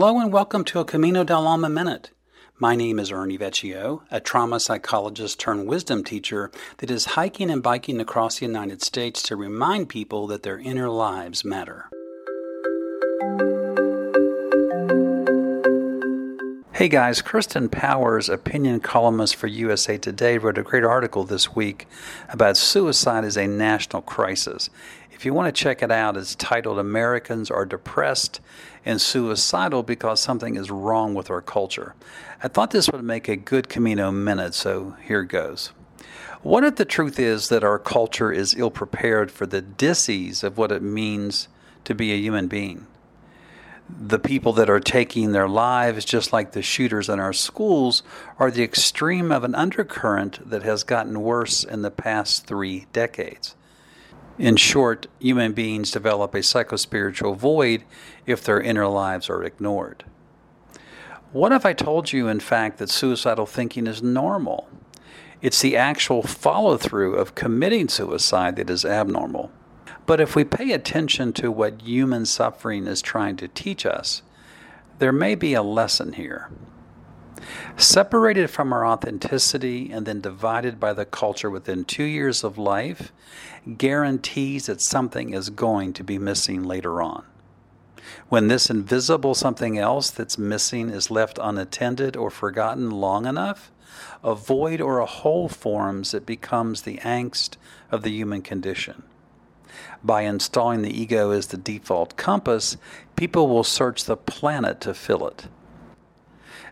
Hello and welcome to a Camino del Alma Minute. My name is Ernie Vecchio, a trauma psychologist turned wisdom teacher that is hiking and biking across the United States to remind people that their inner lives matter. Hey guys, Kirsten Powers, opinion columnist for USA Today, wrote a great article this week about suicide as a national crisis. If you want to check it out, it's titled Americans Are Depressed and Suicidal Because Something is Wrong with Our Culture. I thought this would make a good Camino minute, so here goes. What if the truth is that our culture is ill prepared for the disease of what it means to be a human being? the people that are taking their lives, just like the shooters in our schools, are the extreme of an undercurrent that has gotten worse in the past three decades. In short, human beings develop a psychospiritual void if their inner lives are ignored. What if I told you, in fact, that suicidal thinking is normal? It's the actual follow through of committing suicide that is abnormal. But if we pay attention to what human suffering is trying to teach us, there may be a lesson here. Separated from our authenticity and then divided by the culture within two years of life guarantees that something is going to be missing later on. When this invisible something else that's missing is left unattended or forgotten long enough, a void or a hole forms that becomes the angst of the human condition by installing the ego as the default compass, people will search the planet to fill it.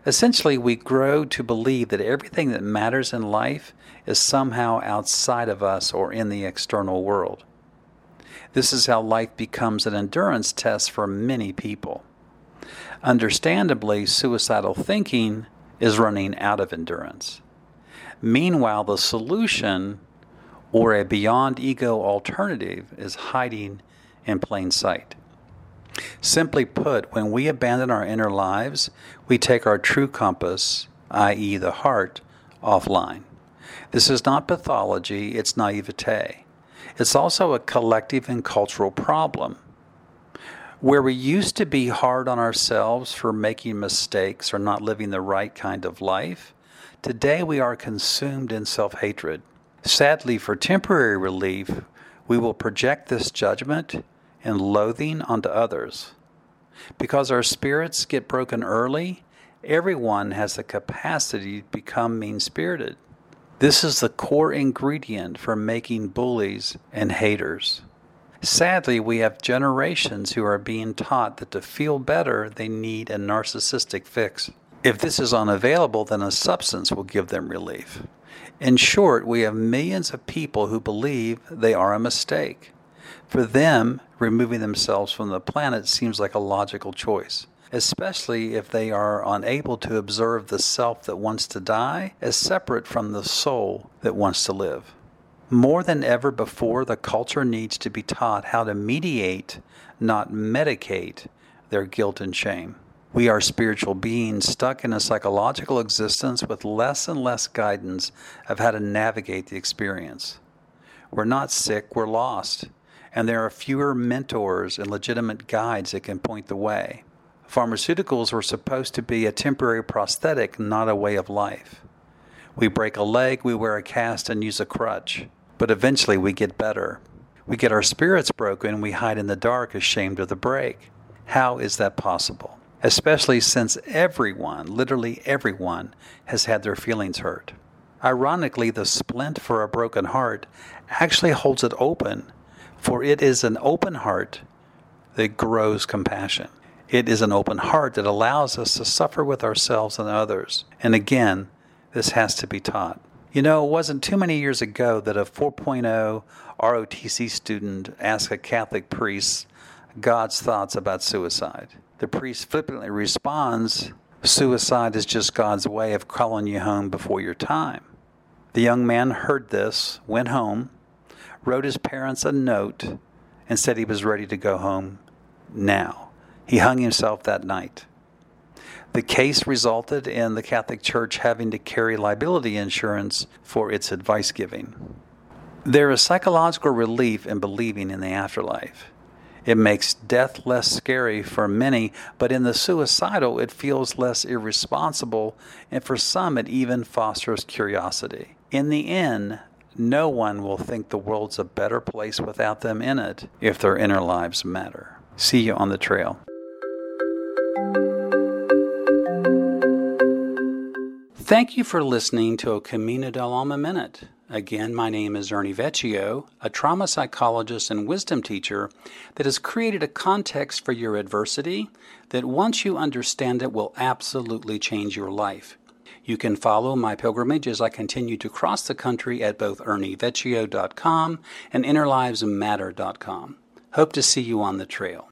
Essentially, we grow to believe that everything that matters in life is somehow outside of us or in the external world. This is how life becomes an endurance test for many people. Understandably, suicidal thinking is running out of endurance. Meanwhile, the solution or a beyond ego alternative is hiding in plain sight. Simply put, when we abandon our inner lives, we take our true compass, i.e., the heart, offline. This is not pathology, it's naivete. It's also a collective and cultural problem. Where we used to be hard on ourselves for making mistakes or not living the right kind of life, today we are consumed in self hatred. Sadly, for temporary relief, we will project this judgment and loathing unto others. Because our spirits get broken early, everyone has the capacity to become mean spirited. This is the core ingredient for making bullies and haters. Sadly, we have generations who are being taught that to feel better, they need a narcissistic fix. If this is unavailable, then a substance will give them relief. In short, we have millions of people who believe they are a mistake. For them, removing themselves from the planet seems like a logical choice, especially if they are unable to observe the self that wants to die as separate from the soul that wants to live. More than ever before, the culture needs to be taught how to mediate, not medicate, their guilt and shame. We are spiritual beings stuck in a psychological existence with less and less guidance of how to navigate the experience. We're not sick, we're lost, and there are fewer mentors and legitimate guides that can point the way. Pharmaceuticals were supposed to be a temporary prosthetic, not a way of life. We break a leg, we wear a cast and use a crutch, but eventually we get better. We get our spirits broken, we hide in the dark ashamed of the break. How is that possible? especially since everyone, literally everyone, has had their feelings hurt. Ironically, the splint for a broken heart actually holds it open, for it is an open heart that grows compassion. It is an open heart that allows us to suffer with ourselves and others. And again, this has to be taught. You know, it wasn't too many years ago that a 4.0 ROTC student asked a Catholic priest God's thoughts about suicide. The priest flippantly responds, Suicide is just God's way of calling you home before your time. The young man heard this, went home, wrote his parents a note, and said he was ready to go home now. He hung himself that night. The case resulted in the Catholic Church having to carry liability insurance for its advice giving. There is psychological relief in believing in the afterlife. It makes death less scary for many, but in the suicidal, it feels less irresponsible, and for some, it even fosters curiosity. In the end, no one will think the world's a better place without them in it if their inner lives matter. See you on the trail. Thank you for listening to a Camino del Alma Minute. Again, my name is Ernie Vecchio, a trauma psychologist and wisdom teacher that has created a context for your adversity that once you understand it will absolutely change your life. You can follow my pilgrimage as I continue to cross the country at both ernievecchio.com and innerlivesmatter.com. Hope to see you on the trail.